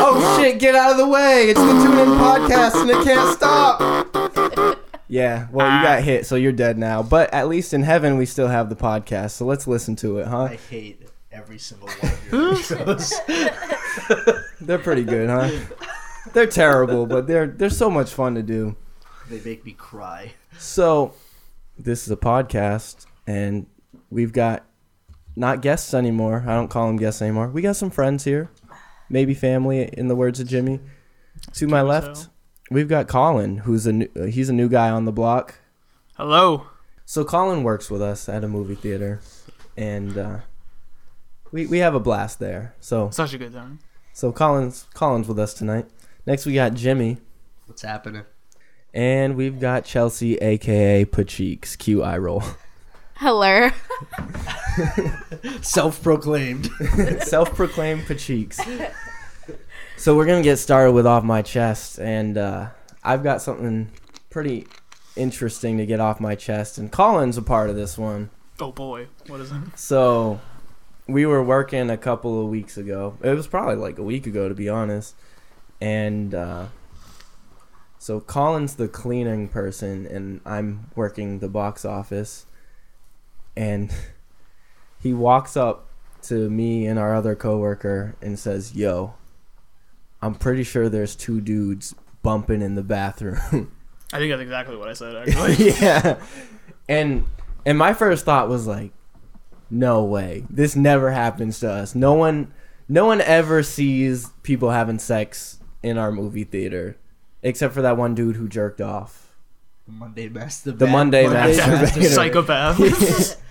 Oh shit, get out of the way. It's the Tune In podcast and it can't stop. Yeah, well, you got hit, so you're dead now. But at least in heaven, we still have the podcast, so let's listen to it, huh? I hate every single one of your. They're pretty good, huh? They're terrible, but they're they're so much fun to do. they make me cry. So, this is a podcast, and we've got not guests anymore. I don't call them guests anymore. We got some friends here, maybe family, in the words of Jimmy. To my left, so. we've got Colin, who's a new, uh, he's a new guy on the block. Hello. So Colin works with us at a movie theater, and uh, we we have a blast there. So Such a good time. so Colin's Colin's with us tonight. Next we got Jimmy, What's happening? and we've got Chelsea, aka Pacheeks. Q eye roll. Hello. Self-proclaimed. Self-proclaimed Pacheeks. So we're gonna get started with off my chest, and uh, I've got something pretty interesting to get off my chest, and Colin's a part of this one. Oh boy, what is it? So we were working a couple of weeks ago. It was probably like a week ago, to be honest. And uh, so Colin's the cleaning person, and I'm working the box office. And he walks up to me and our other coworker and says, "Yo, I'm pretty sure there's two dudes bumping in the bathroom." I think that's exactly what I said. Actually, yeah. And and my first thought was like, no way. This never happens to us. No one no one ever sees people having sex in our movie theater. Except for that one dude who jerked off. The Monday Master. The Monday Monday Master Master Vader. psychopath.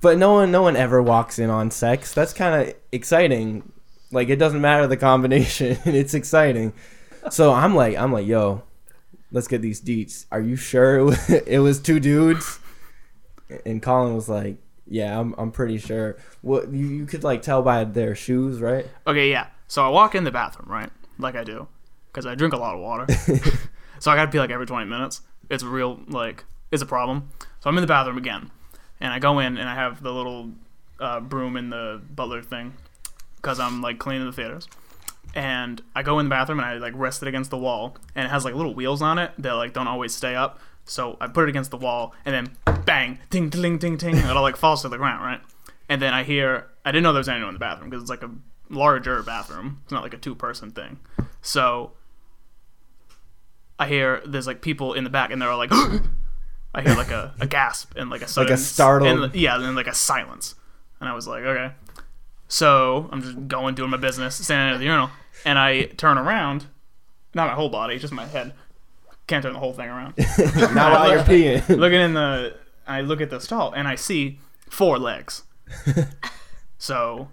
But no one no one ever walks in on sex. That's kinda exciting. Like it doesn't matter the combination. it's exciting. So I'm like I'm like, yo, let's get these deets. Are you sure it was, it was two dudes? And Colin was like, yeah, I'm I'm pretty sure. What you, you could like tell by their shoes, right? okay, yeah. So I walk in the bathroom, right? Like I do, because I drink a lot of water. so I gotta pee like every 20 minutes. It's real, like, it's a problem. So I'm in the bathroom again, and I go in and I have the little uh, broom in the butler thing, because I'm like cleaning the theaters. And I go in the bathroom and I like rest it against the wall, and it has like little wheels on it that like don't always stay up. So I put it against the wall, and then bang, ting, ting, ting, ting, it all like falls to the ground, right? And then I hear I didn't know there was anyone in the bathroom because it's like a larger bathroom. It's not like a two person thing. So I hear there's like people in the back, and they're all like, I hear like a, a gasp and like a sudden, like a startled- and, yeah, and then like a silence, and I was like, okay. So I'm just going doing my business, standing at the urinal, and I turn around, not my whole body, just my head. Can't turn the whole thing around. Not while you're peeing. Looking in the, I look at the stall and I see four legs. so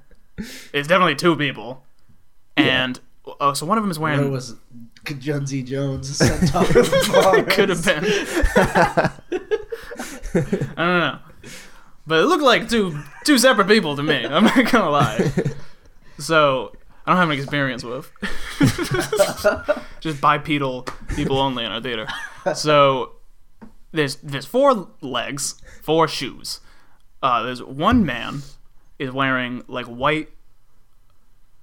it's definitely two people, and oh, so one of them is Where wearing. was Junzi Jones sent off the could have been. I don't know, but it looked like two two separate people to me. I'm not gonna lie. So I don't have any experience with just bipedal people only in our theater. So there's there's four legs, four shoes. Uh, there's one man is wearing like white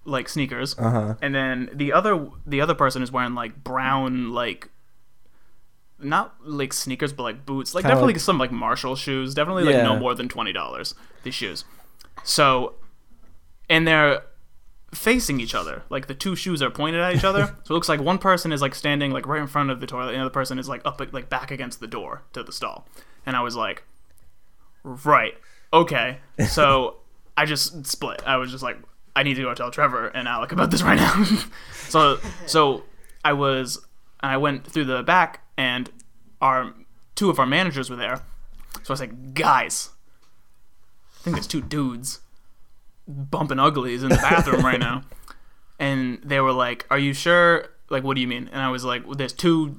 like sneakers, Uh-huh. and then the other the other person is wearing like brown like not like sneakers but like boots. Like Kinda definitely like- some like Marshall shoes. Definitely like Yeah. no more than twenty dollars these shoes. So and they're facing each other. Like the two shoes are pointed at each other. So it looks like one person is like standing like right in front of the toilet and the other person is like up like back against the door to the stall. And I was like right okay. So I just split. I was just like I need to go tell Trevor and Alec about this right now so so I was I went through the back and our two of our managers were there so I was like guys I think there's two dudes bumping uglies in the bathroom right now. And they were like, Are you sure? Like, what do you mean? And I was like, well, There's two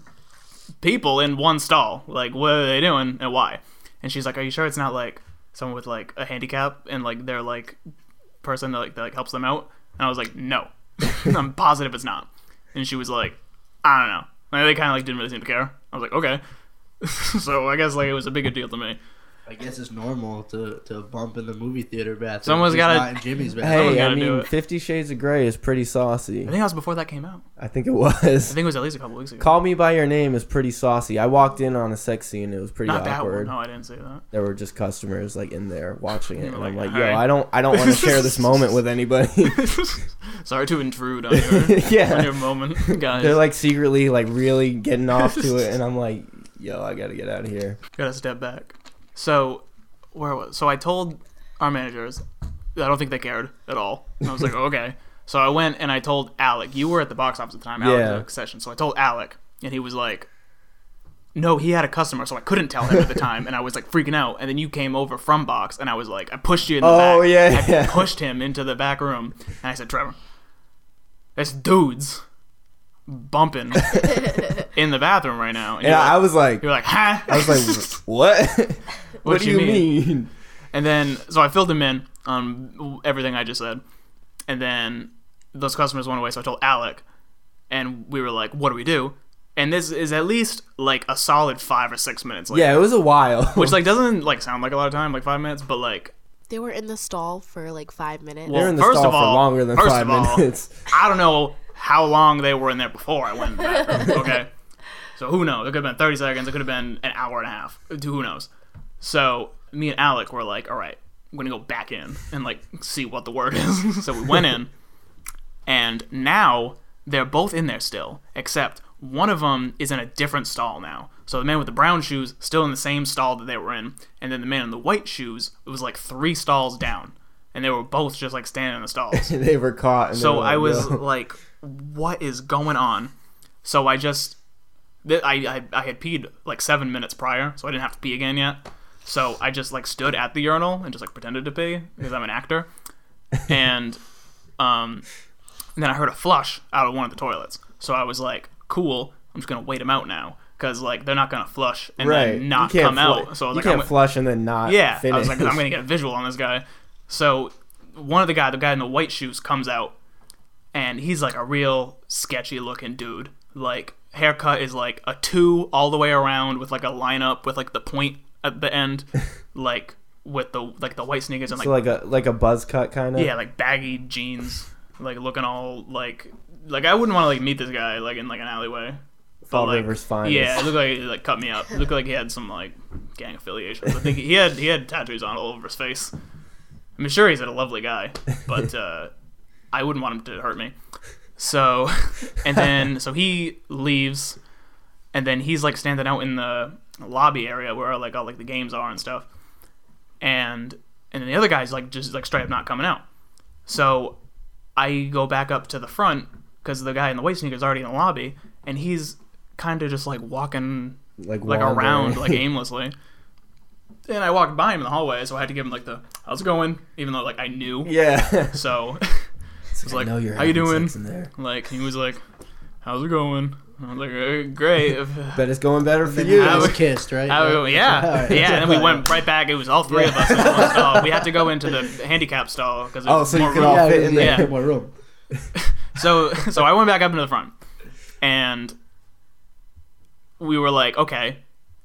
people in one stall. Like, what are they doing and why? And she's like, Are you sure it's not like someone with like a handicap and like they're like person that like, that, like helps them out? And I was like, No. I'm positive it's not. And she was like, I don't know. Like, they kind of like didn't really seem to care. I was like, Okay. so I guess like it was a bigger deal to me. I guess it's normal to, to bump in the movie theater bathroom. Someone's gotta- Jimmy's bathroom. Someone's Hey, I gotta do mean, it. Fifty Shades of Grey is pretty saucy. I think that was before that came out. I think it was. I was. think it was at least a couple weeks ago. Call Me by Your Name is pretty saucy. I walked in on a sex scene. It was pretty Not that one. awkward. No, I didn't say that. There were just customers like in there watching it, and were I'm like, like, "Yo, "Alright." I don't, I don't want to share this moment with anybody." Sorry to intrude on your, on yeah, your moment, guys. they're like secretly like really getting off to it, and I'm like, "Yo, I gotta get out of here." Gotta step back. So, where was? So I told our managers. I don't think they cared at all. And I was like, okay. So I went and I told Alec. You were at the box office at the time. Alec Yeah. was at session. So I told Alec, and he was like, "No, he had a customer, so I couldn't tell him at the time." And I was like freaking out. And then you came over from box, and I was like, I pushed you in the Oh, back. yeah, I yeah. pushed him into the back room, and I said, Trevor, there's dudes bumping in the bathroom right now. And And you're I was like, you're like, huh? I was like, "What? What, What do you you mean?" And then, so I filled him in on everything I just said. And then those customers went away, so I told Alec, and we were like, what do we do? And this is at least like a solid five or six minutes later. Yeah, it was a while. Which like doesn't like sound like a lot of time, like five minutes, but like They were in the stall for like five minutes. Well, they're in the first stall of all- for longer than first five of all- minutes. I don't know how long they were in there before I went in the bathroom. Okay, so who knows? It could have been thirty seconds. It could have been an hour and a half. Who knows? So me and Alec were like, all right, I'm gonna go back in and like see what the word is. so we went in, and now they're both in there still, except one of them is in a different stall now. So the man with the brown shoes still in the same stall that they were in, and then the man in the white shoes it was like three stalls down, and they were both just like standing in the stalls. they were caught. And So were I was "Yo." like, "What is going on?" So I just, I, I I had peed like seven minutes prior, so I didn't have to pee again yet. So I just like stood at the urinal and just like pretended to pee because I'm an actor, and um, and then I heard a flush out of one of the toilets. So I was like, "Cool, I'm just gonna wait him out now." Because like they're not gonna flush and right. then not come flu- out. So I was you like, can't I'm, flush and then not. yeah, finish. I was like, I'm gonna get a visual on this guy. So one of the guy, the guy in the white shoes, comes out, and he's like a real sketchy looking dude. Like haircut is like a two all the way around with like a lineup with like the point at the end, like with the like the white sneakers and like so like a like a buzz cut kind of. yeah, like baggy jeans, like looking all like like I wouldn't want to like meet this guy like in like an alleyway. Fall like, River's finest. Yeah, it looked like he like cut me up. It looked like he had some like gang affiliations. I think he had he had tattoos on all over his face. I'm sure he's a lovely guy, but uh, I wouldn't want him to hurt me. So, and then so he leaves, and then he's like standing out in the lobby area where like all like the games are and stuff, and and then the other guy's like just like straight up not coming out. So I go back up to the front because the guy in the white sneakers is already in the lobby, and he's kind of just like walking like like wandering. around like aimlessly. And I walked by him in the hallway, so I had to give him like the "How's it going?" Even though like I knew. yeah. So it's like, I know you're "How you doing?" like he was like, "How's it going?" I was like, "Eh, "Great." but it's going better for you. I was kissed, right? How- All yeah, right. yeah. And then we went right back. It was all three of us in one stall. We had to go into the handicap stall because Oh, so you more could room. all fit in yeah, there. More room. So so I went back up into the front, and we were like, okay.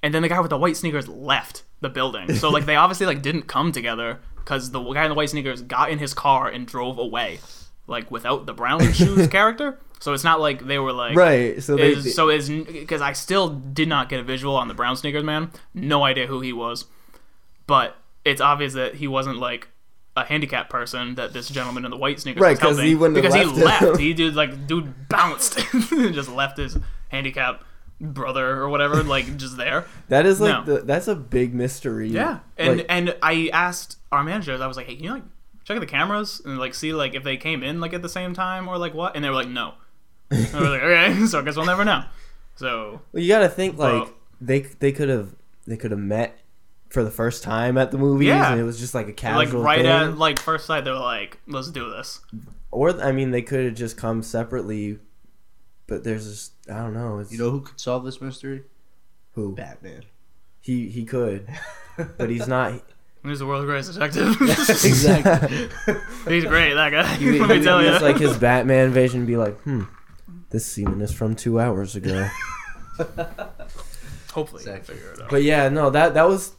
And then the guy with the white sneakers left the building. So like they obviously like didn't come together because the guy in the white sneakers got in his car and drove away, like without the brown shoes character. So it's not like they were like Right. So they. is, so is because I still did not get a visual on the brown sneakers man. No idea who he was, but it's obvious that he wasn't like a handicapped person that this gentleman in the white sneakers Right, was 'cause helping he wouldn't because he left him. He did like dude bounced and just left his handicapped brother or whatever like just there. that is like No. the, that's a big mystery. Yeah, and Like, and I asked our managers. I was like, hey, can you like check the cameras and like see like if they came in like at the same time or like what? And they were like, no. And I was like, okay, so I guess we'll never know. So well, you got to think like Well- they they could have they could have met for the first time at the movies, Yeah. and it was just like a casual like right thing. at like first sight, they were like, let's do this. or I mean, they could have just come separately. But there's just I don't know. It's, You know who could solve this mystery? who Batman. he he could, but he's not. He's the world's greatest detective. exactly. He's great, that guy. He, Let me tell you. It's like his Batman vision be like, hmm, this semen is from two hours ago. Hopefully, Exactly. figure it out. But yeah, no, that that was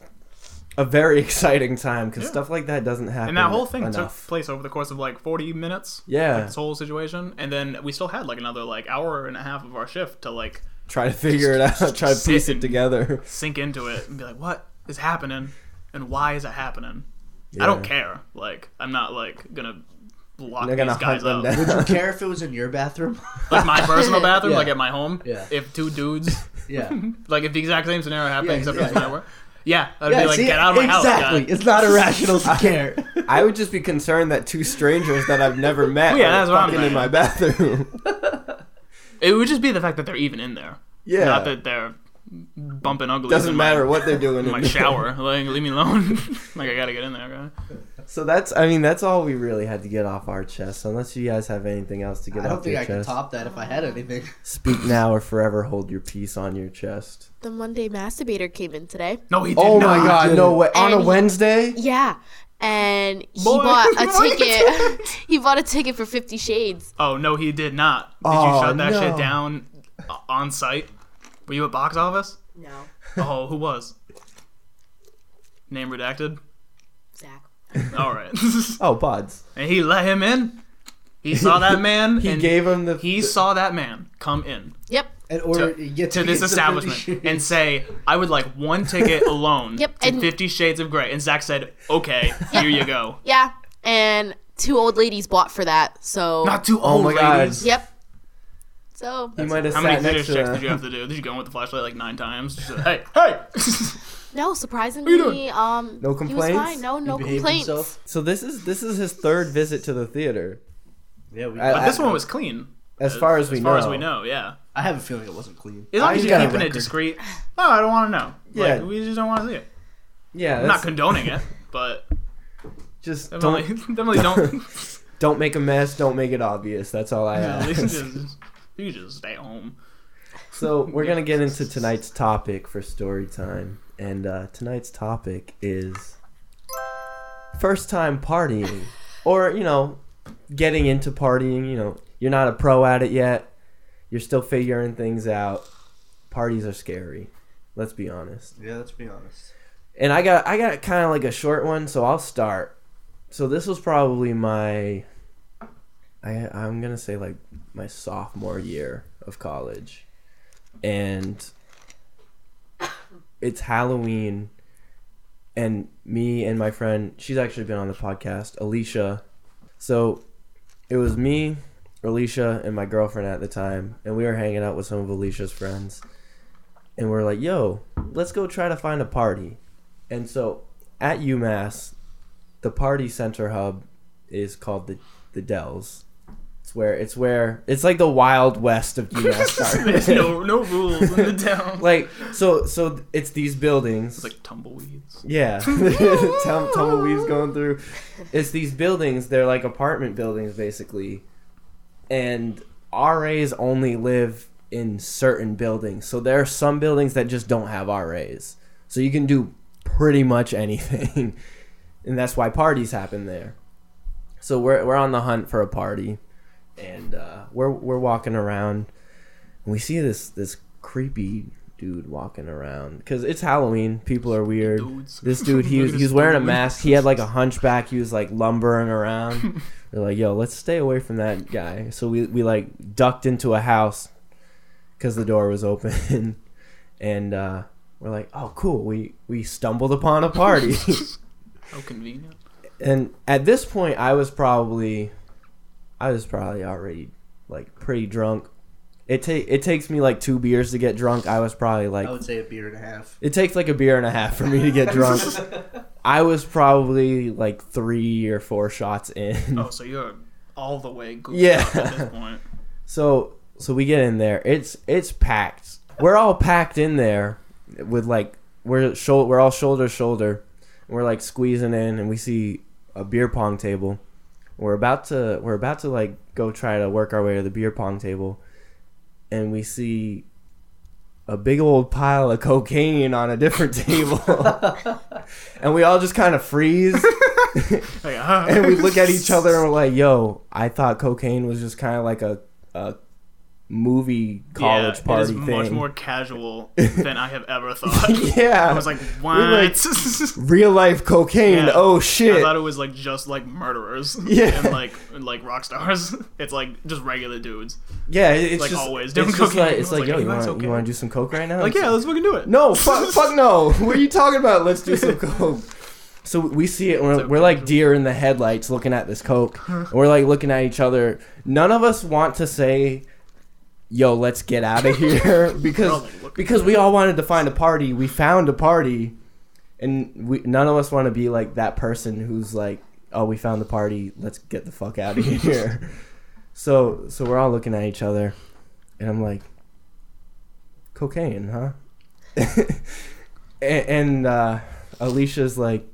a very exciting time because Yeah. stuff like that doesn't happen. And that whole thing enough. took place over the course of like 40 minutes. Yeah. Like, this whole situation, and then we still had like another like hour and a half of our shift to like Try to figure it out. Try to piece it and- together. sink into it and be like, what is happening, and why is it happening? Yeah. I don't care. Like, I'm not like gonna lock They're gonna guys hunt them up. down. Would you care if it was in your bathroom? Like my personal bathroom, Yeah. like at my home. Yeah. If two dudes, yeah. like if the exact same scenario happened, Yeah, except yeah, it was my work. Yeah, I'd yeah be like, see, get out of my exactly. house. guy. It's not irrational to care. I would just be concerned that two strangers that I've never met Yeah, are that's what I'm fucking in saying. my bathroom. It would just be the fact that they're even in there. yeah. Not that they're bumping ugly. Doesn't matter my, what they're doing in my there. shower. Like, leave me alone. like I gotta get in there. Okay? So that's, I mean, that's all we really had to get off our chest. Unless you guys have anything else to get off. Your chest. I don't think I could top that if I had anything. Speak now or forever hold your peace on your chest. The Monday masturbator came in today. No, he did Oh not. my god, no way. On a And he- Wednesday? Yeah. And he Boy, bought a ticket. he bought a ticket for Fifty Shades. Oh no, he did not. Did Oh, you shut that no. shit down on site? Were you at box office? No. Oh, who was? Name redacted. Zach. All right. Oh, Pods. and he let him in. He saw that man. He and gave him the. He saw that man come in Yep. In order to, to get to this establishment and say, "I would like one ticket alone Yep, to and- Fifty Shades of Grey." And Zach said, "Okay, here you go." Yeah. And two old ladies bought for that. So. Not two oh old my God. ladies. Yep. So. He might have How sat many next finish to checks did you have to do? Did you go in with the flashlight like nine times? Just hey, hey. No, surprisingly, um, No He complaints? was fine. No, no complaints. himself? So this is this is his third visit to the theater, Yeah, we, I- But I- this one was clean. as far as we know. as far as we know, yeah. I have a feeling it wasn't clean. As long as you're keeping it discreet. Oh, I don't want to know. Yeah. Like, we just don't want to see it. Yeah, I'm not condoning it, but just definitely, don't definitely don't. don't make a mess. Don't make it obvious. That's all I Yeah, ask. just, you just stay home. So we're gonna get into tonight's topic for story time, and uh, tonight's topic is first time partying, or you know, getting into partying. You know, you're not a pro at it yet. You're still figuring things out. Parties are scary. Let's be honest. Yeah, let's be honest. And I got I got kind of like a short one, so I'll start. So this was probably my I I'm going to say like my sophomore year of college. And it's Halloween and me and my friend, she's actually been on the podcast, Alicia. So it was me, Alicia, and my girlfriend at the time, and we were hanging out with some of Alicia's friends. And we're like, "Yo, let's go try to find a party." And so at UMass, the party center hub is called the the Dells. It's where it's where it's like the wild west of UMass. There's no no rules in the town. like so so it's these buildings. It's like tumbleweeds. Yeah, Tum- tumbleweeds going through. It's these buildings. They're like apartment buildings, basically, and RAs only live in certain buildings. So there are some buildings that just don't have RAs. So you can do pretty much anything, and that's why parties happen there. So we're we're on the hunt for a party, and uh, we're we're walking around, and we see this this creepy dude walking around because it's Halloween. People are weird. Dudes. This dude, he was, he was wearing a mask. He had like a hunchback. He was like lumbering around. They're like, yo, let's stay away from that guy. So we, we like ducked into a house because the door was open. and uh, we're like, oh, cool. We, we stumbled upon a party. How convenient. and at this point, I was probably, I was probably already like pretty drunk. It, ta- it takes me like two beers to get drunk. I was probably like I would say a beer and a half. it takes like a beer and a half for me to get drunk. I was probably like three or four shots in. Oh, so you're all the way goofed Yeah. at this point. So so we get in there. It's it's packed. We're all packed in there with like we're shou- we're all shoulder to shoulder. We're like squeezing in and we see a beer pong table. We're about to we're about to like go try to work our way to the beer pong table and we see a big old pile of cocaine on a different table. and we all just kind of freeze uh, and we look at each other and we're like, "Yo, I thought cocaine was just kind of like a, a movie college yeah, party it is thing. much more casual than I have ever thought. yeah, I was like, what? like- real life cocaine. Yeah. Oh shit! I thought it was like just like murderers. Yeah. And like and, like rock stars. It's like just regular dudes. yeah, it's like just always It's doing just cocaine. like it's like, like, yo, "Are you want okay?" you want to do some coke right now? Like, It's yeah, let's fucking do it. No, fuck, fuck no. What are you talking about? Let's do some coke. So we see it. We're, we're like deer in the headlights, looking at this coke. we're like looking at each other. None of us want to say, "Yo, let's get out of here," because because we all wanted to find a party. We found a party, and we none of us want to be like that person who's like, "Oh, we found the party. Let's get the fuck out of here." so so we're all looking at each other, and I'm like, "Cocaine, huh?" and, and uh, Alicia's like,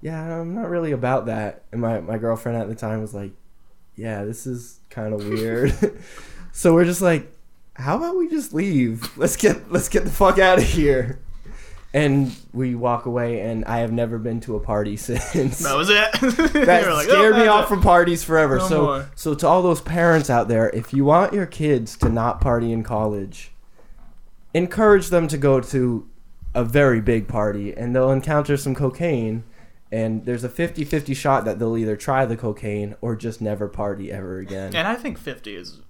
"Yeah, I'm not really about that." And my my girlfriend at the time was like, "Yeah, this is kind of weird." So we're just like, "How about we just leave? Let's get let's get the fuck out of here." And we walk away, and I have never been to a party since. That was it. that like, scared "Oh, me off it." from parties forever. No so, more. so to all those parents out there, if you want your kids to not party in college, encourage them to go to a very big party, and they'll encounter some cocaine. And there's a 50-50 shot that they'll either try the cocaine or just never party ever again. And I think 50 is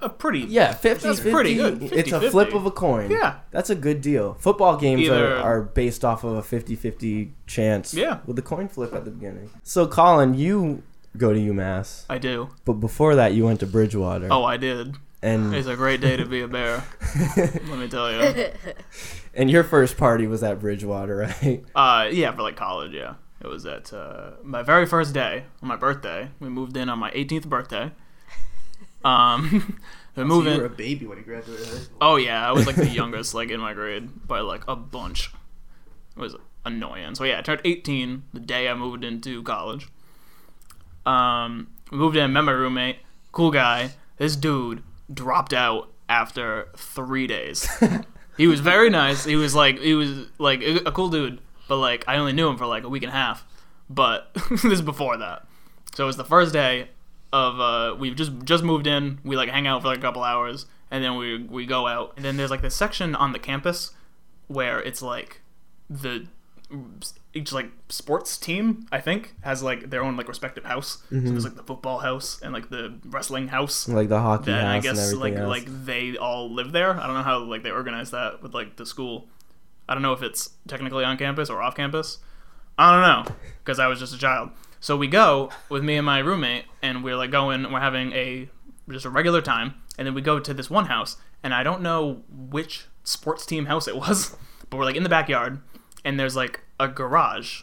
a pretty. yeah, 50 That's pretty good. It's a 50-50. flip of a coin. Yeah. That's a good deal. Football games Either- are, are based off of a 50-50 chance. Yeah. With the coin flip at the beginning. So Colin, you go to UMass, I do. but before that you went to Bridgewater. Oh, I did. And It's a great day to be a bear. let me tell you. and your first party was at Bridgewater, right? Uh, yeah, for like college, yeah. It was at uh, my very first day on my birthday. We moved in on my 18th birthday. Um, we So you were a baby when you graduated high school. Oh yeah, I was like the youngest, like in my grade by like a bunch. It was annoying. So yeah, I turned 18 the day I moved into college. Um, we moved in, met my roommate, cool guy. This dude dropped out after three days. he was very nice. He was like he was like a cool dude, but like I only knew him for like a week and a half. But this is before that. So it was the first day of uh we've just just moved in. We like hang out for like a couple hours and then we we go out. And then there's like this section on the campus where it's like the each like sports team I think has like their own like respective house. So there's like the football house and like the wrestling house. Like the hockey That house I guess like else. like they all live there. I don't know how like they organize that with like the school. I don't know if it's technically on campus or off campus. I don't know because I was just a child. So we go with me and my roommate, and we're like going. and We're having a just a regular time, and then we go to this one house, and I don't know which sports team house it was, but we're like in the backyard, and there's like a garage,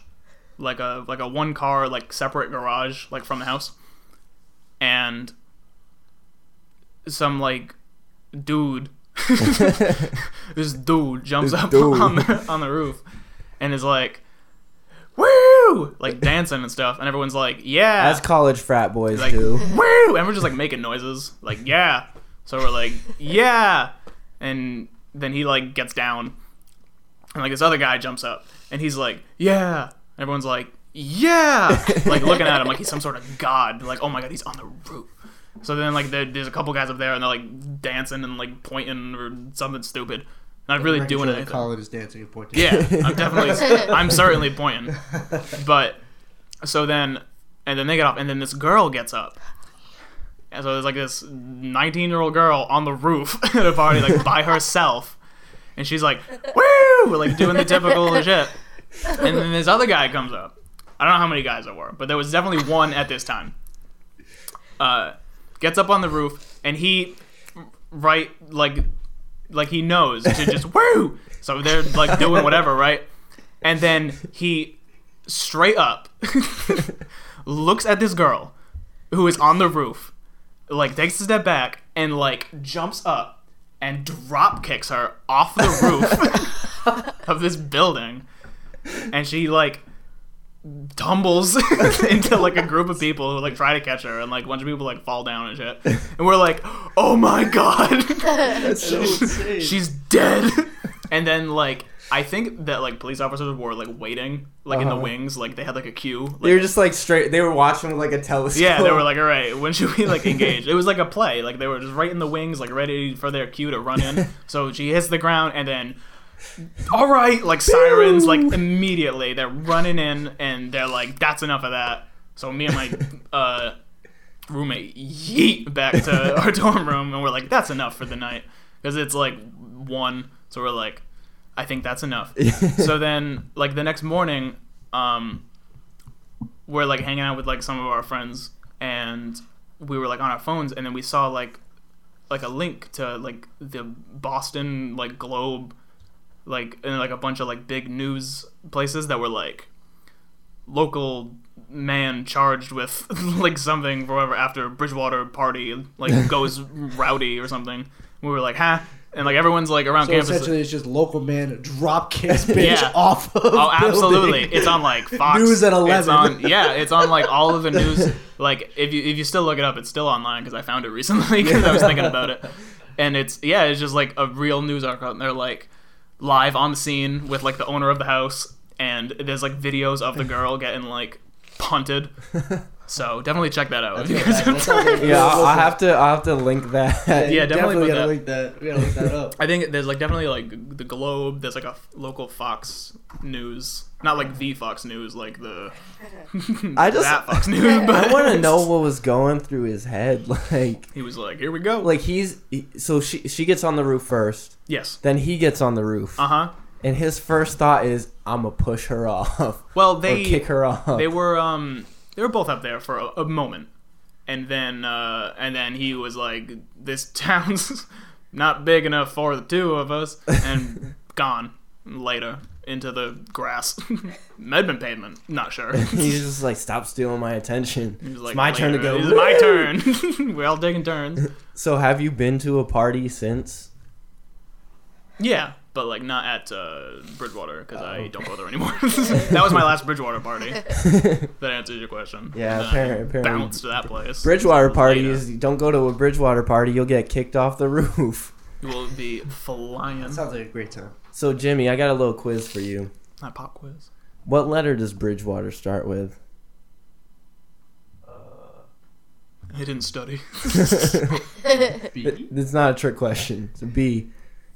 like a like a one car like separate garage like from the house, and some like dude this dude jumps This up dude. on the on the roof and is like woo! Like dancing and stuff and everyone's like yeah. As college frat boys like do. woo! And we're just like making noises. Like yeah. So we're like yeah. And then he like gets down. And like this other guy jumps up. And he's like yeah. Everyone's like yeah. Like looking at him like he's some sort of god. Like oh my god he's on the roof. So then like there, there's a couple guys up there and they're like dancing and like pointing or something stupid not really Making doing sure that anything Colin is dancing and pointing. yeah, I'm definitely. I'm certainly pointing. But so then, and then they get off, and then this girl gets up. And so there's like this 19 year old girl on the roof at a party, like by herself, and she's like, "Woo!" like doing the typical shit. And then this other guy comes up. I don't know how many guys there were, but there was definitely one at this time. Uh, gets up on the roof, and he, right, like like he knows to just woo. So they're like doing whatever, right? And then he straight up looks at this girl who is on the roof, like takes a step back and like jumps up and drop kicks her off the roof of this building. And she like tumbles into like a group of people who like try to catch her and like a bunch of people like fall down and shit. And we're like, "Oh my god." That's so insane. she's dead. And then like I think that like police officers were like waiting, like in the Uh-huh. wings, like they had like a queue. Like, They were just like straight. They were watching with like a telescope. yeah, they were like, all right, when should we like engage? It was like a play. Like they were just right in the wings, like ready for their cue to run in. so she hits the ground and then, all right, like sirens, like immediately they're running in and they're like, that's enough of that. So me and my uh, roommate yeet back to our dorm room and we're like, that's enough for the night because it's like one. So we're like, I think that's enough. so then, like the next morning, um, we're like hanging out with like some of our friends and we were like on our phones and then we saw like like a link to like the Boston like Globe like and like a bunch of like big news places that were like local man charged with like something forever after Bridgewater party like goes rowdy or something. We were like, huh? And like everyone's like around So campus. essentially, it's just local man drop kicks bitch Yeah. off of. Oh, absolutely! building. It's on like Fox News at It's 11. on, yeah, it's on like all of the news. Like if you if you still look it up, it's still online because I found it recently because I was thinking about it. And it's yeah, it's just like a real news article. And they're like live on the scene with like the owner of the house, and there's like videos of the girl getting like punted. So definitely check that out. if guys That sounds. Yeah, I'll I'll have to. I'll have to link that. Yeah, you definitely put gotta that. link that. We gotta look that up. I think there's like definitely like the Globe. There's like a f- local Fox News, not like the Fox News, like the I just- that Fox News. But I want to know what was going through his head. Like, He was like, "Here we go." like he's he, so she she gets on the roof first. yes. Then he gets on the roof, Uh huh. and his first thought is, "I'm gonna push her off Well, or they kick her off." they were um they were both up there for a, a moment, and then uh and then he was like, "This town's not big enough for the two of us," and gone later into the grass. Medman pavement. Not sure. He's just like, "Stop stealing my attention. Was it's like, my turn to go." It's my turn. We're all taking turns. So, have you been to a party since? Yeah, but like not at uh, Bridgewater because Oh, I don't go there anymore. that was my last Bridgewater party. that answers your question. Yeah, And then I apparently- apparently- bounced to that place. Bridgewater parties. You don't go to a Bridgewater party, you'll get kicked off the roof. You will be flying. That sounds like a great time. So, Jimmy, I got a little quiz for you. Not pop quiz. What letter does Bridgewater start with? I didn't study. It- It's not a trick question. It's a B.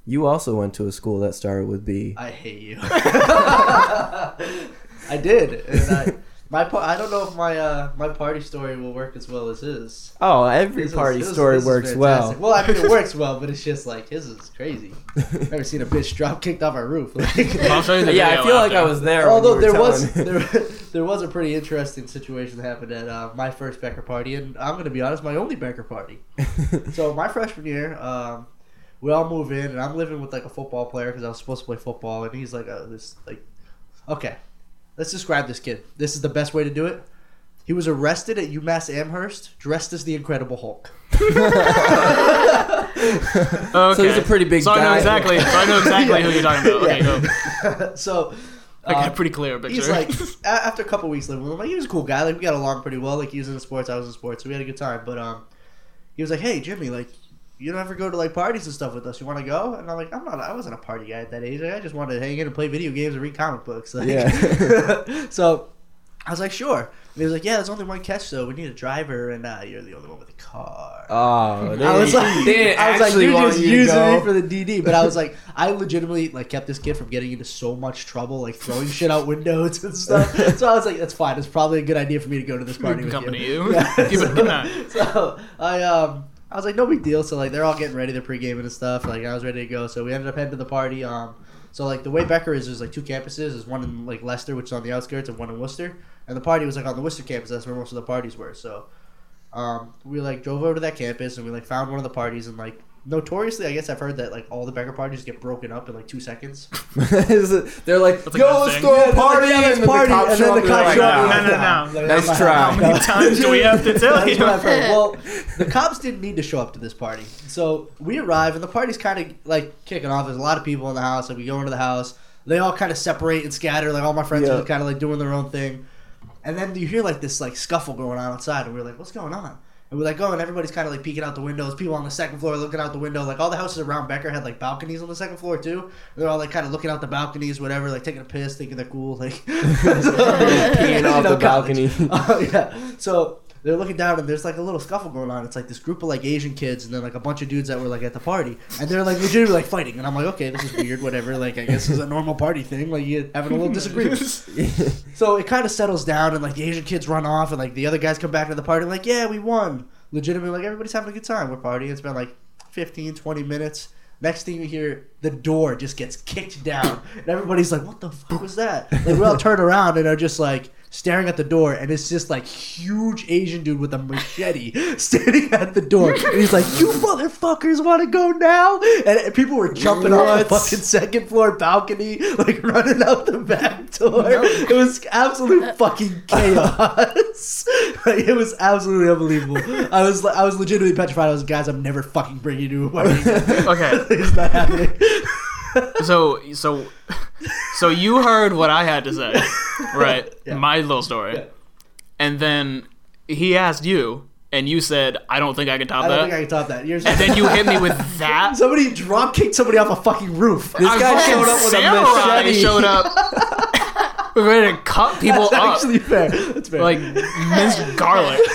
You also went to a school that started with B. I hate you. I did, and I, my pa- I don't know if my uh, my party story will work as well as his. Oh, every His party his- story his is works well. Well, I mean, it works well, but it's just like his is crazy. Never seen a bitch drop kicked off our roof. I'll show you the yeah, I video feel like after. I was there. Although when you there was there, there was a pretty interesting situation that happened at uh, my first Becker party, and I'm gonna be honest, my only Becker party. So my freshman year, um, we all move in, and I'm living with like a football player because I was supposed to play football, and he's like, oh, this like, okay, let's describe this kid. This is the best way to do it. He was arrested at UMass Amherst, dressed as the Incredible Hulk. Okay. So he's a pretty big so I know guy. exactly. So I know exactly who you're talking about. Okay, go. so. I got um, a pretty clear picture. He's like, after a couple weeks living with him, like he was a cool guy. Like we got along pretty well. Like he was in sports, I was in sports, so we had a good time. But um, he was like, "Hey, Jimmy, like you don't ever go to like parties and stuff with us. You want to go?" And I'm like, "I'm not. I wasn't a party guy at that age. Like, I just wanted to hang in and play video games and read comic books." Like, Yeah. so I was like, "Sure." And he was like, "Yeah, there's only one catch though. We need a driver, and uh, you're the only one with a car." Oh, they, I was like, they I was like, you're just you using me for the DD. But I was like, I legitimately like kept this kid from getting into so much trouble, like throwing shit out windows and stuff. So I was like, that's fine. It's probably a good idea for me to go to this party with company you. you. Yeah. Keep it- so I um I was like, no big deal. So like they're all getting ready, they're pre-gaming and stuff. Like I was ready to go. So we ended up heading to the party. Um, so like the way Becker is, there's like two campuses. There's one in like Leicester, which is on the outskirts, and one in Worcester. And the party was like on the Worcester campus. That's where most of the parties were. So um, we like drove over to that campus and we like found one of the parties and like notoriously, I guess I've heard that like all the Becker parties get broken up in like two seconds. They're like, That's a yo, let's thing. throw Yeah, a party, like, yeah, let's and then party, the cops and show then up. the cops show up. no, no, no, Nah, no. like, Nice I'm try. How many times do we have to tell That's you? what I've heard. Well, the cops didn't need to show up to this party. So we arrive, and the party's kind of like kicking off. There's a lot of people in the house. Like we go into the house, they all kind of separate and scatter. Like all my friends Yeah. are kind of like doing their own thing, and then you hear like this like scuffle going on outside, and we're like, "What's going on?" And we're like, oh, and everybody's kind of like peeking out the windows. People on the second floor looking out the window. Like all the houses around Becker had like balconies on the second floor too. They're all like kind of looking out the balconies, whatever, like taking a piss, thinking they're cool, like Peeing off You know, the balcony. Oh yeah. So they're looking down and there's like a little scuffle going on. It's like this group of like Asian kids and then like a bunch of dudes that were like at the party and they're like legitimately like fighting. And I'm like, okay, this is weird, whatever. Like I guess it's a normal party thing. Like you having a little disagreement. so it kind of settles down and like the Asian kids run off and like the other guys come back to the party like, yeah, we won. Legitimately, like everybody's having a good time. We're partying. It's been like 15, 20 minutes. Next thing you hear, the door just gets kicked down, and everybody's like, "What the fuck was that?" Like we all turn around and are just like staring at the door, and it's just like huge Asian dude with a machete standing at the door, and he's like, "You motherfuckers want to go now?" And people were jumping off the fucking second floor balcony, like running out the back door. It was absolute uh, fucking chaos. like, it was absolutely unbelievable. I was I was legitimately petrified. I was guys, I'm never fucking bringing you to a party. Okay. it's not happening. So so so you heard what I had to say, right? Yeah. My little story. Yeah. And then he asked you and you said, I don't think I can top I don't that. think I can top that. Years and then you hit me with that. somebody drop kicked somebody off a fucking roof. This I guy showed up with a samurai machete. showed up. We're ready to cut people That's up actually fair. That's fair. like minced garlic.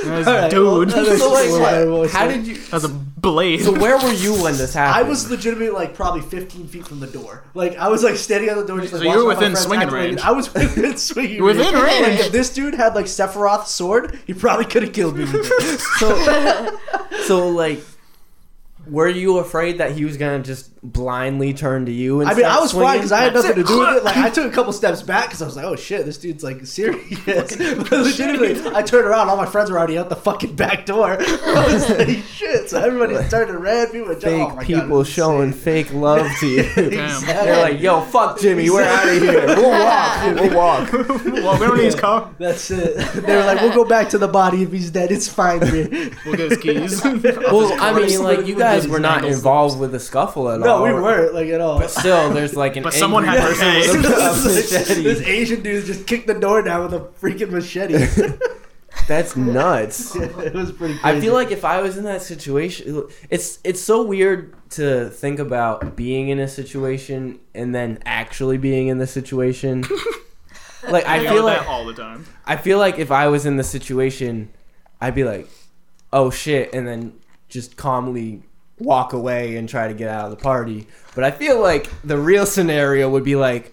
This All right, dude, well, that makes So it a little better, like, how did you? that's a blade. So where were you when this happened? I happened? was legitimately like probably 15 feet from the door. Like I was like standing at the door. Just, like, So you were watching my within friends swinging activating. range. I was within swinging You're within range. range. Like, if this dude had like Sephiroth's sword, he probably could have killed me with it. so. so like, were you afraid that he was gonna just blindly turn to you? And I mean, I was fine because I had nothing it. to do with it. Like, I took a couple steps back because I was like, "Oh shit, this dude's like serious." but legitimately, I turned around, all my friends were already out the fucking back door. I was like, "Shit!" So everybody's turning red. People, oh fake oh my God, people it showing insane. fake love to you. Damn. They're like, "Yo, fuck Jimmy, we're out of here. We'll walk. We'll walk." well, we don't need his car. That's it. They were like, "We'll go back to the body if he's dead. It's fine." man." We'll get his keys. Well, I mean, like you guys were not involved with the scuffle at no, we weren't like at all. But still, there's like an But someone angry had to person with a machete. this Asian dude just kicked the door down with a freaking machete. That's nuts. it was pretty. Crazy. I feel like if I was in that situation, it's it's so weird to think about being in a situation and then actually being in the situation. like I I feel that like all the time. I feel like if I was in the situation, I'd be like, "Oh shit," and then just calmly walk away and try to get out of the party. But I feel like the real scenario would be like,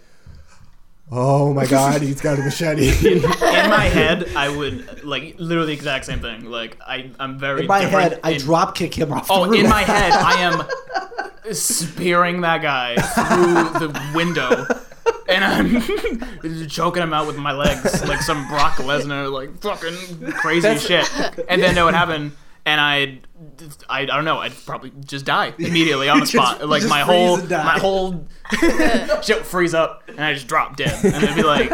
"Oh my god, he's got a machete." In my head, I would like literally the exact same thing. Like I, I'm very. in my different head, I in- drop kick him off. Oh, the roof. in my head, I am spearing that guy through the window, and I'm choking him out with my legs like some Brock Lesnar, like fucking crazy That's- shit. And then that would happen, and I'd, I, I don't know, I'd probably just die immediately on the Just- spot. Like just my whole, and die. my whole shit would freeze up, and I just drop dead, and it'd be like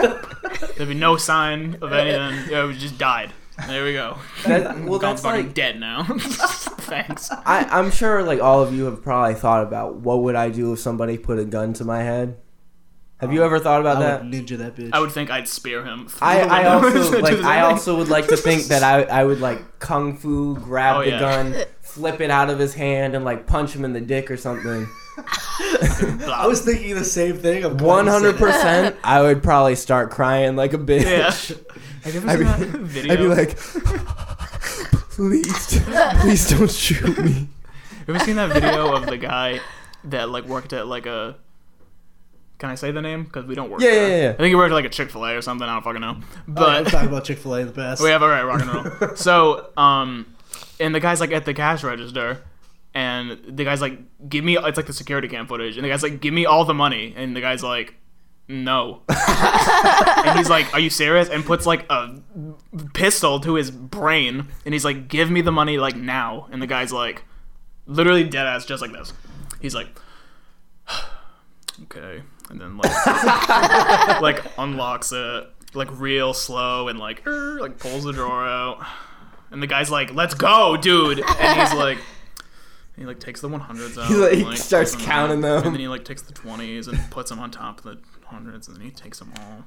there'd be no sign of anything. Yeah, would just died. There we go. That- well, God's that's fucking like dead now. Thanks. I, I'm sure like all of you have probably thought about what would I do if somebody put a gun to my head. Have you ever thought about I that? would ninja that bitch. I would think I'd spear him. I, I also like I also would like to think that I I would like kung fu grab Oh, the yeah. gun, flip it out of his hand, and like punch him in the dick or something. I was thinking the same thing. One hundred percent, I would probably start crying like a bitch. Yeah. Have you ever I'd seen be, that video? I'd be like, please, please don't shoot me. Have you ever seen that video of the guy that like worked at like a? Can I say the name? Because we don't work. Yeah, there. yeah, yeah. I think he worked at like a Chick Fil A or something. I don't fucking know. But But I'm talking about Chick Fil A in the past. we have all right, rock and roll. so, um, and the guy's like at the cash register, and the guy's like, "Give me." It's like the security cam footage, and the guy's like, "Give me all the money," and the guy's like, "No," and he's like, "Are you serious?" And puts like a pistol to his brain, and he's like, "Give me the money like now," and the guy's like, literally dead ass, just like this. He's like, "Okay," and then like, like unlocks it like real slow and like er, like pulls the drawer out and the guy's like let's go dude and he's like he like takes the 100s out He, like, and, starts puts counting them. and then he like takes the 20s and puts them on top of the hundreds and then he takes them all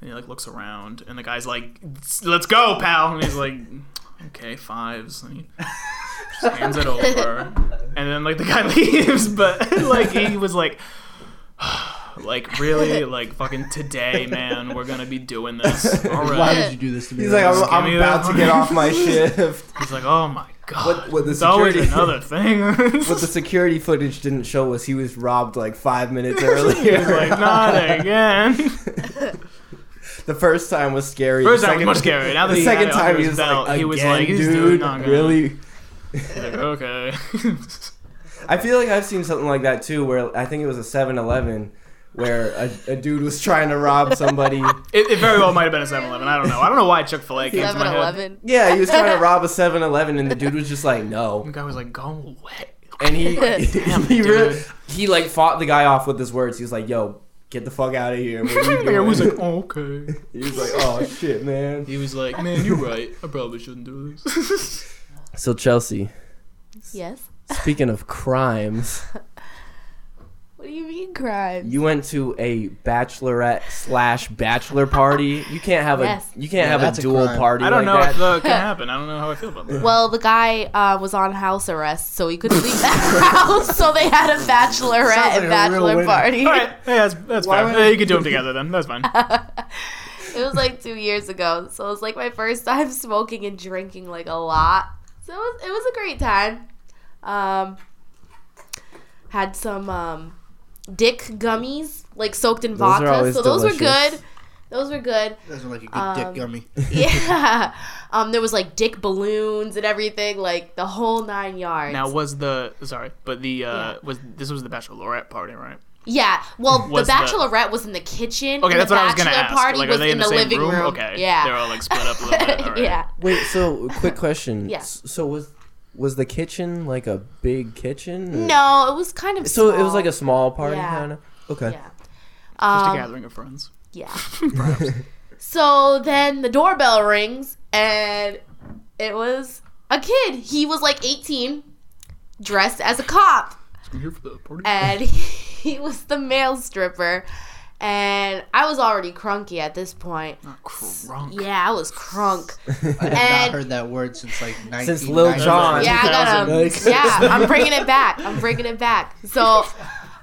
and he like looks around and the guy's like let's go pal and he's like okay, fives. And he just hands it over, and then like the guy leaves, but like he was like. Like really, like fucking today, man. We're gonna be doing this. All Why right. did you do this to me? He's like, Rose? I'm, I'm about that to get off my shift. He's like, oh my god. What- what the it's always another thing. What the security footage didn't show was he was robbed like five minutes earlier. like not again. the first time was scary. First the time was much scarier. Now that the second time he was belt, like, he was "Again, like, this dude, dude not gonna- really. Like, okay. I feel like I've seen something like that too, where I think it was a 7-Eleven, where a, a dude was trying to rob somebody. it, it very well might have been a 7-Eleven. I don't know. I don't know why Chick Fil A came to my head. Eleven. Yeah, he was trying to rob a 7-Eleven, and the dude was just like, "No." The no. guy was like, go away. And he Damn, he dude. really he like fought the guy off with his words. He was like, yo, get the fuck out of here. What are you The was doing? like, okay. he was like, oh shit, man. He was like, man, you're right. I probably shouldn't do this. So Chelsea, Yes. Speaking of crimes, What do you mean crimes? you went to a bachelorette slash bachelor party. You can't have Yes. a you can't Yeah, have that's a a dual crime. party. I don't like know that. if that can happen. I don't know how I feel about that. Well, the guy uh, was on house arrest, so he couldn't leave the house. So they had a bachelorette Sounds like and a real bachelor winner. party. All right, hey, that's that's Why fair. would- Hey, you can do them together then. That's fine. It was like two years ago, so it was like my first time smoking and drinking like a lot. So it was, it was a great time. Um, had some um, dick gummies like soaked in Those vodka, so those were good. Those were good. Those are like a good Um, dick gummy. Yeah. Um, there was like dick balloons and everything, like the whole nine yards. Now was the sorry, but the uh Yeah. was this was the bachelorette party, right? Yeah, well, Was the the- bachelorette was in the kitchen. Okay, and that's the what I was gonna bachelor ask. Party like, was are they in, the, the, same living room? room. Okay, Yeah. they're all like split up a little bit. All right. yeah. Wait, so quick question. Yeah. So was was the kitchen like a big kitchen? or- No, it was kind of. So it was like a small party Yeah. kind of. Okay. Yeah. Just a Um, gathering of friends. yeah. so then the doorbell rings, and it was a kid. He was like 18, dressed as a cop. I'm here for the party. and he was the male stripper and i was already crunky at this point Not crunk. yeah i was crunk I have not heard that word since like 19. Since Lil Jon. yeah i got 2000. him Like- yeah i'm bringing it back i'm bringing it back so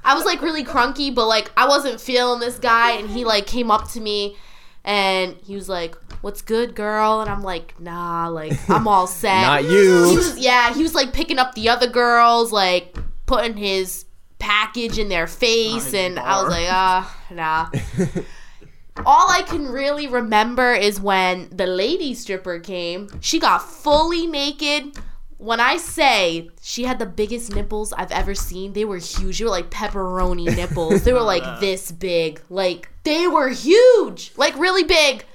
i was like really crunky but like i wasn't feeling this guy and he like came up to me and he was like what's good girl and i'm like nah like i'm all set Not he you. was, yeah, he was like picking up the other girls, like putting his package in their face, Nice and I was like, ah, nah. All I can really remember is when the lady stripper came. She got fully naked. When I say she had the biggest nipples I've ever seen, they were huge. They were like pepperoni nipples. They were like this big. Like they were huge, like really big.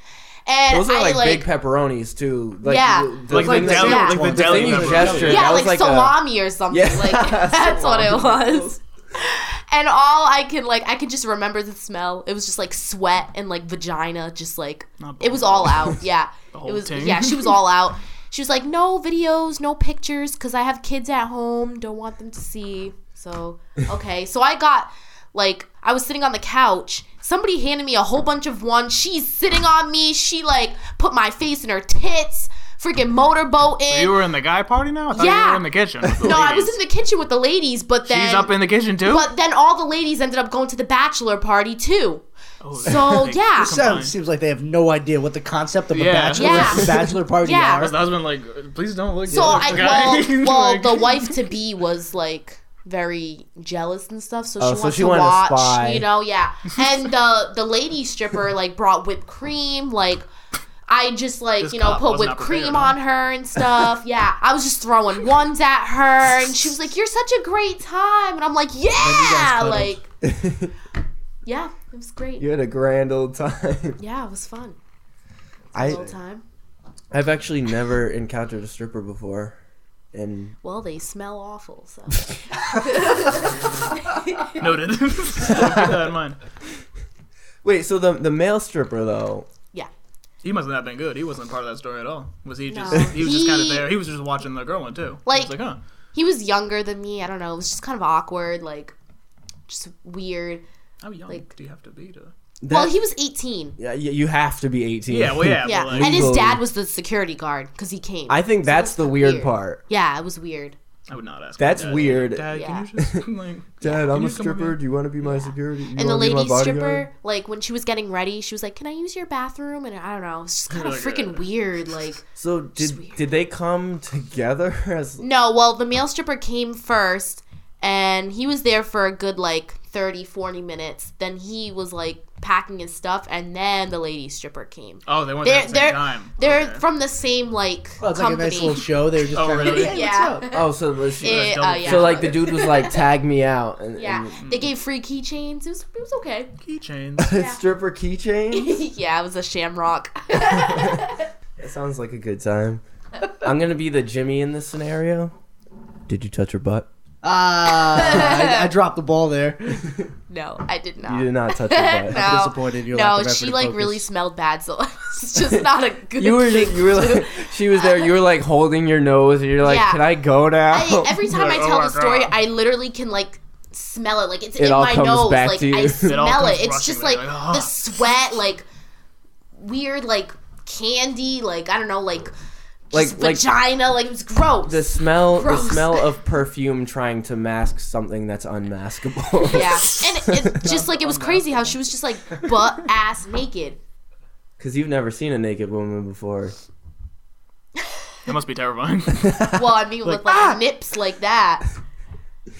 And Those are I like, like, big pepperonis too. Like, Yeah. the- Like the thing that deli, you- Yeah. like the The deli thing you pepperoni. gestured- yeah, that was like, like a- salami or something. Yeah, Like that's what it was. And all I can like, I could just remember the smell. It was just like sweat and like vagina, just like it was all out. Yeah, it was. Yeah, she was all out. She was like, no videos, no pictures, because I have kids at home. Don't want them to see. So okay, so I got like I was sitting on the couch. Somebody handed me a whole bunch of ones. She's sitting on me. She like put my face in her tits. Freaking motorboat in. You were in the guy party now? I thought you Yeah. were in the kitchen. the No, I was in the kitchen with the ladies, but then She's up in the kitchen too. but then all the ladies ended up going to the bachelor party too. Oh, So, they- yeah. they Sounds, seems like they have no idea what the concept of Yeah. a bachelor Yeah. bachelor party Yeah. are. Was the husband like, please don't look So I the guy. well, well Like- the wife to be was like very jealous and stuff, so Oh, she so wants she to wanted to watch, spy. you know, yeah. And the the lady stripper like brought whipped cream, like I just like This you know put whipped not prepared, cream on her and stuff. Yeah, I was just throwing ones at her, and she was like, "You're such a great time," and I'm like, "Yeah!" Like, yeah, it was great. you had a grand old time. Yeah, it was fun. I Whole time. I've actually never encountered a stripper before, and Well, they smell awful, so. Noted. Keep that in mind. wait. So the the male stripper though, yeah. He must not have been good. He wasn't part of that story at all. Was he just? No. He was just kind of there. He was just watching the girl one too. Like- He was like, huh? He was younger than me. I don't know. It was just kind of awkward, like, just weird. How young like- do you have to be to? well, he was 18. yeah, you have to be 18. Yeah, well, yeah, Yeah, like, and his dad was the security guard because he came. I think So that's the weird, weird. part. yeah, it was weird. I would not ask. That's my dad, weird. Dad, Yeah. can you just like? Dad, Can I'm you a stripper. Do you want to be my security? You And the wanna be my lady stripper, like when she was getting ready, she was like, "Can I use your bathroom?" And I don't know, it's just kind of Like, freaking uh, weird. Like, So did did they come together as no, well, the male stripper came first, and he was there for a good like 30, 40 minutes. Then he was like packing his stuff, and then the lady stripper came. Oh, they went They're there at the same they're time. they're Okay. from the same like Well, it's like a company. nice little show. They were just Oh, really? hey, yeah. what's up? Oh, so was she, Eh, uh, yeah. so like the dude was like tag me out and, yeah, and they gave free keychains. It was it was okay. keychains. Yeah. stripper keychain. yeah, it was a shamrock. That sounds like a good time. I'm gonna be the Jimmy in this scenario. Did you touch her butt? Ah, I, I dropped the ball there. no, I did not. You did not touch her butt. No. I'm disappointed. in Your no, lack of effort she like focus. really smelled bad, so it's just not a good. You were thing just, you were like she was there. You were like holding your nose, and you're like, Yeah. "Can I go now?" I, every time I Like, oh tell my the story, God. I literally can like smell it. Like it's It in all my comes nose. back Like to you. I It all smell comes it. It's just like like, "Ah." the sweat, like weird, like candy, like I don't know, like just Like- like- vagina. Like it was gross. the smell, Gross. the smell of perfume trying to mask something that's unmaskable. yeah, and it, just like it was crazy how she was just like butt ass naked. Because you've never seen a naked woman before. That must be terrifying. Well, I mean, with like ah! nips like that.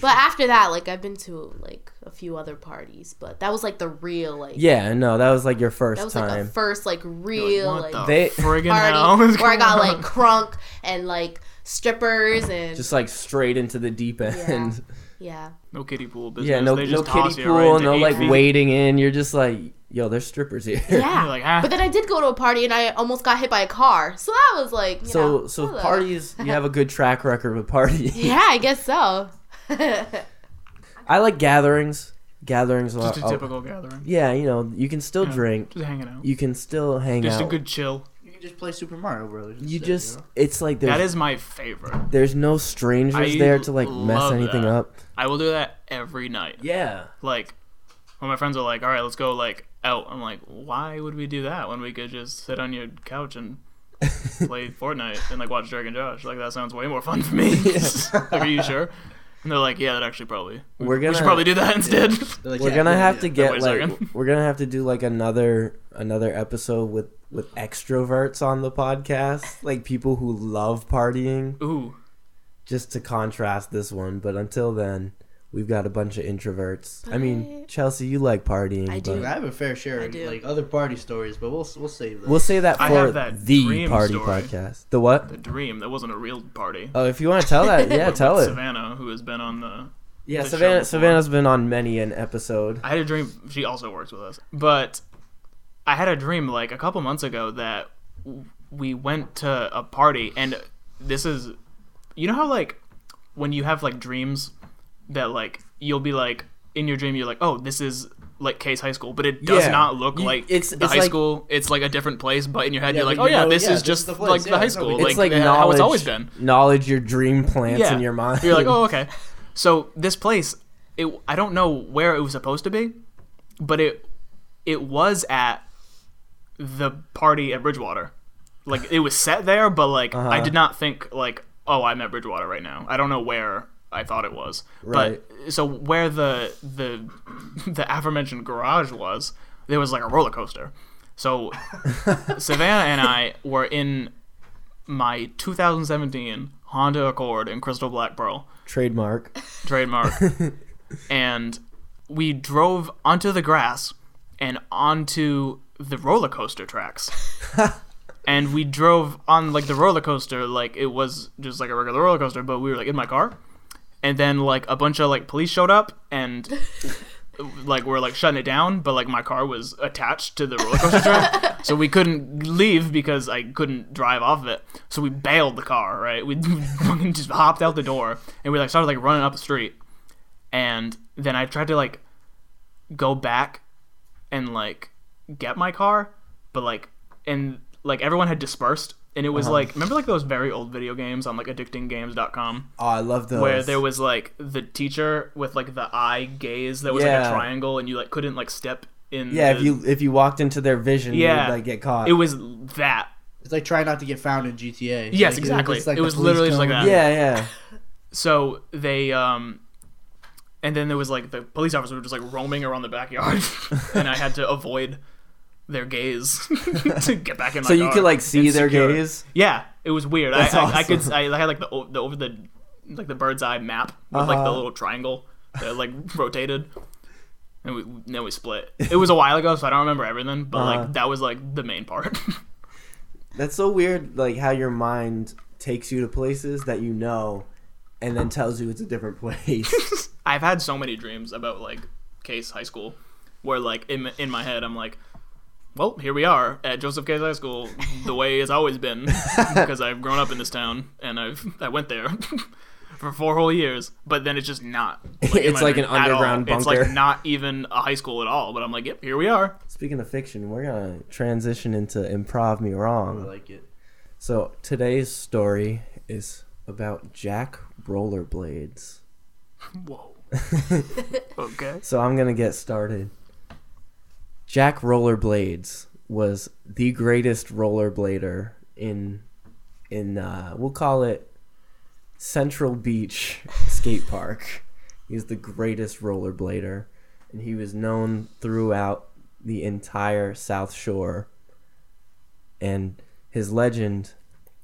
But after that, like I've been to like a few other parties, but that was like the real like Yeah, no, that was like your first that was time. like the first like You're real what like, the They- friggin' party hell is where I got going like on? crunk and like strippers and just like straight into the deep end. yeah. no kiddie pool business. Yeah, no, they no just toss kiddie you right pool, into no eight like feet. wading in. You're just like, yo, there's strippers here. Yeah. You're like, ah. But then I did go to a party and I almost got hit by a car. So that was like, you So, know, so hello. parties, you have a good track record with parties. Yeah, I guess so. I like gatherings. Gatherings, just a are- typical gathering. yeah, you know, you can still Yeah. drink. Just hanging out. You can still hang Just out. a good chill. You can just play Super Mario Brothers. you instead, just, know? it's like That is my favorite. there's no strangers I there to like mess anything that. up. I will do that every night. Yeah. Like, when my friends are like, "All right, let's go like out," I'm like, "Why would we do that when we could just sit on your couch and play Fortnite and like watch Drake and Josh? Like that sounds way more fun for me." like, are you sure? And they're like, "Yeah, that actually probably. We, We're gonna- we should probably do that instead." They're like, We're yeah, gonna yeah, have yeah. to get like second. we're gonna have to do like another another episode with with extroverts on the podcast, like people who love partying, Ooh, just to contrast this one. But until then, we've got a bunch of introverts. I mean, Chelsea, you like partying. I do. but I have a fair share I of do. like other party stories, but we'll we'll save them. We'll say that for that the party story. podcast. The what? the dream. That wasn't a real party. Oh, if you want to tell that, yeah, With tell it. Savannah, who has been on the Yeah, the Savannah. before. Savannah's been on many an episode. I had a dream. She also works with us, but I had a dream like a couple months ago that we went to a party, and this is, you know how like when you have like dreams that like you'll be like in your dream you're like oh this is like Case High School, but it does Yeah. not look You- like it's- the it's high like- school. It's like a different place, but in your head Yeah, you're like oh you yeah, know- this yeah, is this just is the like the high school, it's like uh, how it's always been. Knowledge your dream plants in your mind. You're like, oh, okay. So this place, it I don't know where it was supposed to be, but it it was at the party at Bridgewater. Like it was set there, but like I Uh-huh. did not think like, oh, I'm at Bridgewater right now. I don't know where I thought it was. Right. But so where the the the aforementioned garage was, there was like a roller coaster. So Savannah and I were in my 2017 Honda Accord in Crystal Black Pearl Trademark. trademark. and we drove onto the grass and onto the roller coaster tracks. and we drove on like the roller coaster like it was just like a regular roller coaster, but we were like in my car. And then like a bunch of like police showed up and like we're like shutting it down, but like my car was attached to the roller coaster track, so we couldn't leave because I couldn't drive off of it. So we bailed the car, right? We fucking just hopped out the door and we like started like running up the street, and then I tried to like go back and like get my car, but like and like everyone had dispersed. And it was Uh-huh. like, remember like those very old video games on like addictinggames.com? Oh, I love those. where there was like the teacher with like the eye gaze that was like a triangle and you like couldn't like step in Yeah, the- if you if you walked into their vision, you Yeah. would like get caught. it was that. It's like try not to get found in GTA. Yes, Like, exactly. it's like It was literally just like cone. that. yeah, yeah. So they um and then there was like the police officers were just like roaming around the backyard and I had to avoid their gaze to get back in my So you could like see and their secure gaze. Yeah, it was weird. That's I, I, I could. I, had like the, the over the like the bird's eye map with like the Uh-huh. little triangle that like rotated. And we then we split. It was a while ago, so I don't remember everything, but Uh-huh. like that was like the main part. That's so weird, like how your mind takes you to places that you know, and then tells you it's a different place. I've had so many dreams about like Case High School, where like in in my head I'm like, well, here we are at Joseph Case High School, the way it's always been, because I've grown up in this town and I've I went there for four whole years, but then it's just not. in It's like an dream at all. underground It's like not even a high school at all. But I'm like, yep, here we are. Speaking of fiction, we're gonna transition into improv me wrong. I wrong. like it. So today's story is about Jack Rollerblades. Whoa. okay. So I'm gonna get started. Jack Rollerblades was the greatest rollerblader in in uh, we'll call it Central Beach Skate Park. He's the greatest rollerblader, and he was known throughout the entire South Shore. And his legend,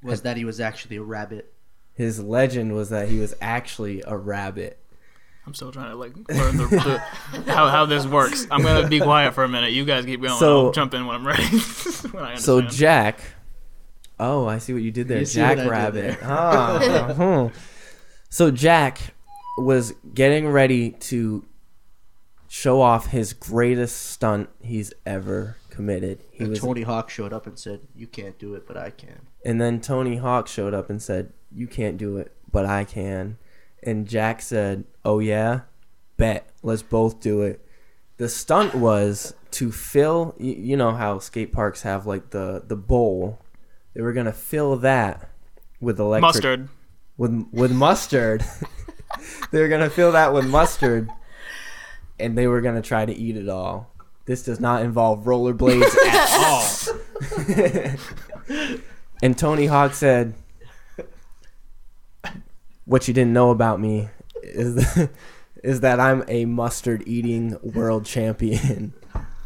Was that he was actually a rabbit? his legend was that he was actually a rabbit. I'm still trying to like learn the, the how how this works. I'm gonna be quiet for a minute. You guys keep going. So- I'll jump in when I'm ready. when I So. Jack, oh, I see what you did there, You see what I Jack Rabbit. there. Ah, uh-huh. So Jack was getting ready to show off his greatest stunt he's ever committed. He And was, Tony Hawk showed up and said, "You can't do it, but I can." and then Tony Hawk showed up and said, "You can't do it, but I can." And Jack said, "Oh yeah, bet. Let's both do it." The stunt was to fill. You, you know how skate parks have like the the bowl. They were gonna fill that with electric mustard. with with mustard. they were gonna fill that with mustard, and they were gonna try to eat it all. This does not involve rollerblades at all. and Tony Hawk said, "What you didn't know about me is is that I'm a mustard eating world champion."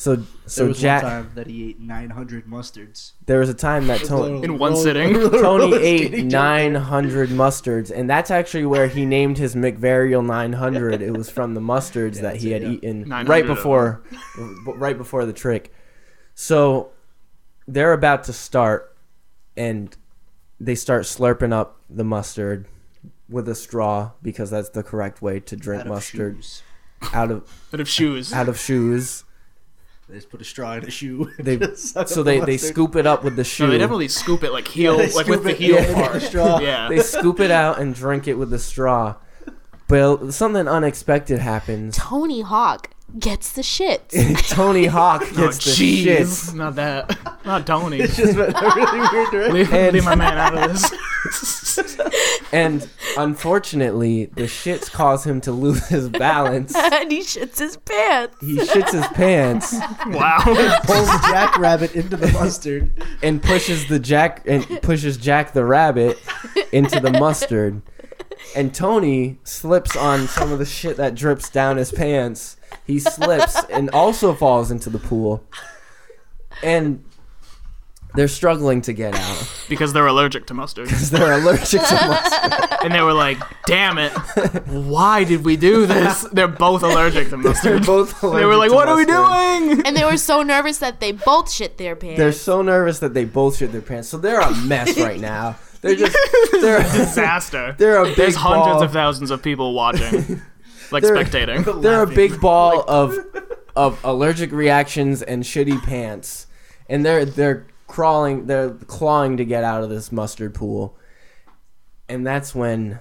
So there so was Jack, one time that he ate 900 mustards there was a time that Tony. In one sitting? Tony ate 900 mustards, and that's actually where he named his McVarial 900. It was from the mustards that he had yeah. eaten right before, right before the trick. So they're about to start, and they start slurping up the mustard with a straw because that's the correct way to drink out of mustard shoes. out of Bit of shoes. out of shoes. They just put a straw in a shoe. They so up the they, they scoop it up with the shoe. No, they definitely scoop it like heel, they like with scoop the heel in with part. the straw. Yeah. they scoop it out and drink it with the straw. But something unexpected happens. Tony Hawk gets the shits. Tony Hawk Oh, gets the jeez. shits. Not that. Not Tony. It's just a really weird direction. leave, And- leave my man out of this. And unfortunately, the shits cause him to lose his balance. and he shits his pants. He shits his pants wow. And Pulls the jackrabbit into the mustard. and pushes the Jack and pushes Jack the rabbit into the mustard. And Tony slips on some of the shit that drips down his pants. He slips and also falls into the pool. And they're struggling to get out because they're allergic to mustard. because they're allergic to mustard. And they were like, damn it. Why did we do this? They're both allergic to mustard. They're mustard. both They were like, to what are we doing? And they were so nervous that they both shit their pants. They're so nervous that they both shit their pants. So they're a mess right now. They're just they're a Disaster. they're a big There's hundreds ball. of thousands of people watching, like They're- spectating. They're a big ball of of allergic reactions and shitty pants, and they're they're crawling, they're clawing to get out of this mustard pool, and that's when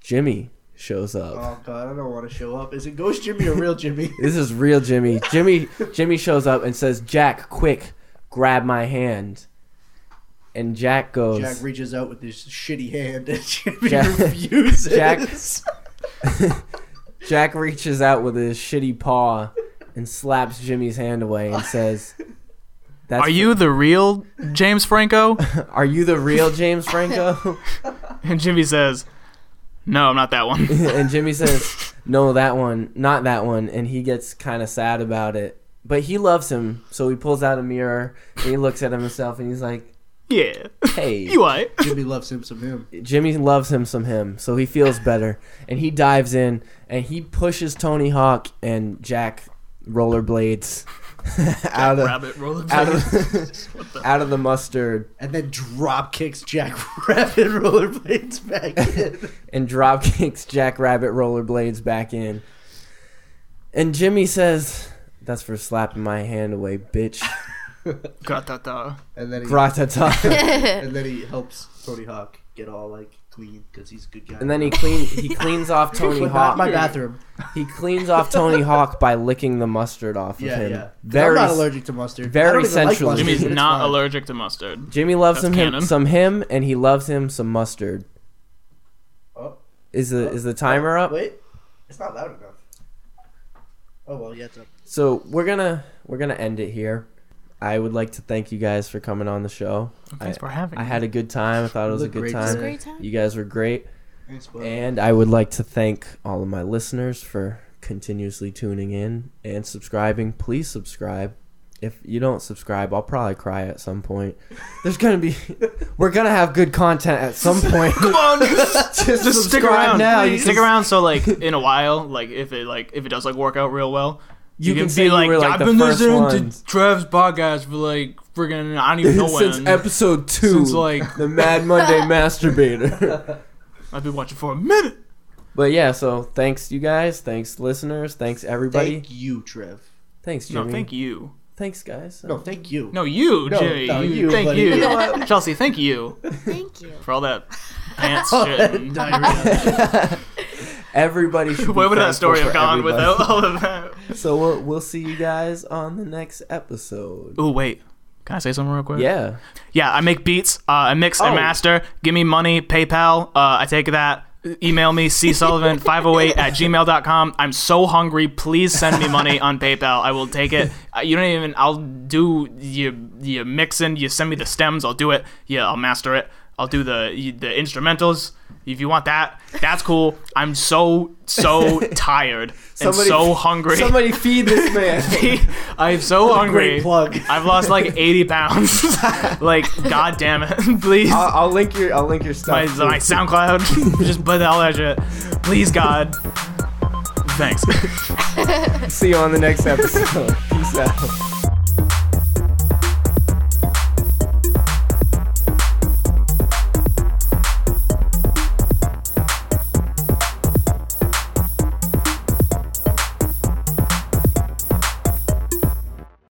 Jimmy shows up. Oh god, I don't want to show up. Is it Ghost Jimmy or real Jimmy? This is real Jimmy. Jimmy Jimmy shows up and says, "Jack, quick, grab my hand." And Jack goes, Jack reaches out with his shitty hand and Jimmy Jack- refuses. Jack- Jack reaches out with his shitty paw and slaps Jimmy's hand away and says, That's Are you the real James Franco? Are you the real James Franco? And Jimmy says, No, I'm not that one. and Jimmy says, "No, that one, not that one." And he gets kind of sad about it, but he loves him, so he pulls out a mirror and he looks at himself and he's like, Yeah. "Hey." You alright? Jimmy loves him some him. Jimmy loves him some him, so he feels better, and he dives in and he pushes Tony Hawk and Jack rollerblades out of Rabbit roller. out of out of the mustard And then drop kicks Jack Rabbit rollerblades back in. and drop kicks Jack Rabbit rollerblades back in. And Jimmy says, "That's for slapping my hand away, bitch." Got that though. And then he Gratata. and then he helps Tony Hawk get all like clean because he's a good guy. And then he clean he cleans off Tony Hawk. my bathroom. He cleans off Tony Hawk by licking the mustard off of Yeah, him. yeah. Very I'm not allergic to mustard. very I don't like Jimmy's not allergic to mustard. Jimmy loves That's him, him canon. some him and he loves him some mustard. Oh, Is the is the oh, timer up? wait, it's not loud enough. Oh well, yeah, it's up. So we're gonna we're gonna end it here. I would like to thank you guys for coming on the show. Thanks I, for having I me. had a good time. I thought it was a Look good great time. today. Great time. You guys were great. Thanks, bud. And I would like to thank all of my listeners for continuously tuning in and subscribing. Please subscribe. If you don't subscribe, I'll probably cry at some point. There's gonna be, we're gonna have good content at some point. Come on, Just, just stick around. now. You stick around so like in a while, like if it like if it does like work out real well, You, can, be say you were like I've been listening ones. to Trev's podcast for like friggin' I don't even know when. since episode two. Since, like- the Mad Monday Masturbator. I've been watching for a minute. but yeah, so thanks you guys. Thanks listeners. Thanks everybody. Thank you, Trev. thanks Jimmy. No, thank you. Thanks guys. No, thank you. No, you, No, Jimmy. no, you, you, thank buddy. you. You Chelsea, thank you Thank you. for all that pants shit. And-. Everybody should. be Where would that story have gone everybody. without all of that? So we'll we'll see you guys on the next episode. Oh wait. Can I say something real quick? Yeah. Yeah, I make beats. Uh, I mix and Oh. master. Give me money, PayPal. Uh, I take that. Email me, csullivan508 at gmail.com. I'm so hungry. Please send me money on PayPal. I will take it. Uh, you don't even, I'll do you, you mixing. You send me the stems. I'll do it. Yeah, I'll master it. I'll do the the instrumentals. If you want that, that's cool. I'm so, so tired and so hungry. Somebody feed this man. I'm so hungry. Plug. I've lost like 80 pounds. like, god damn it. Please. I'll, I'll link your I'll link your my, stuff. my SoundCloud. Just put all that shit. Please, God. Thanks. See you on the next episode. Peace out.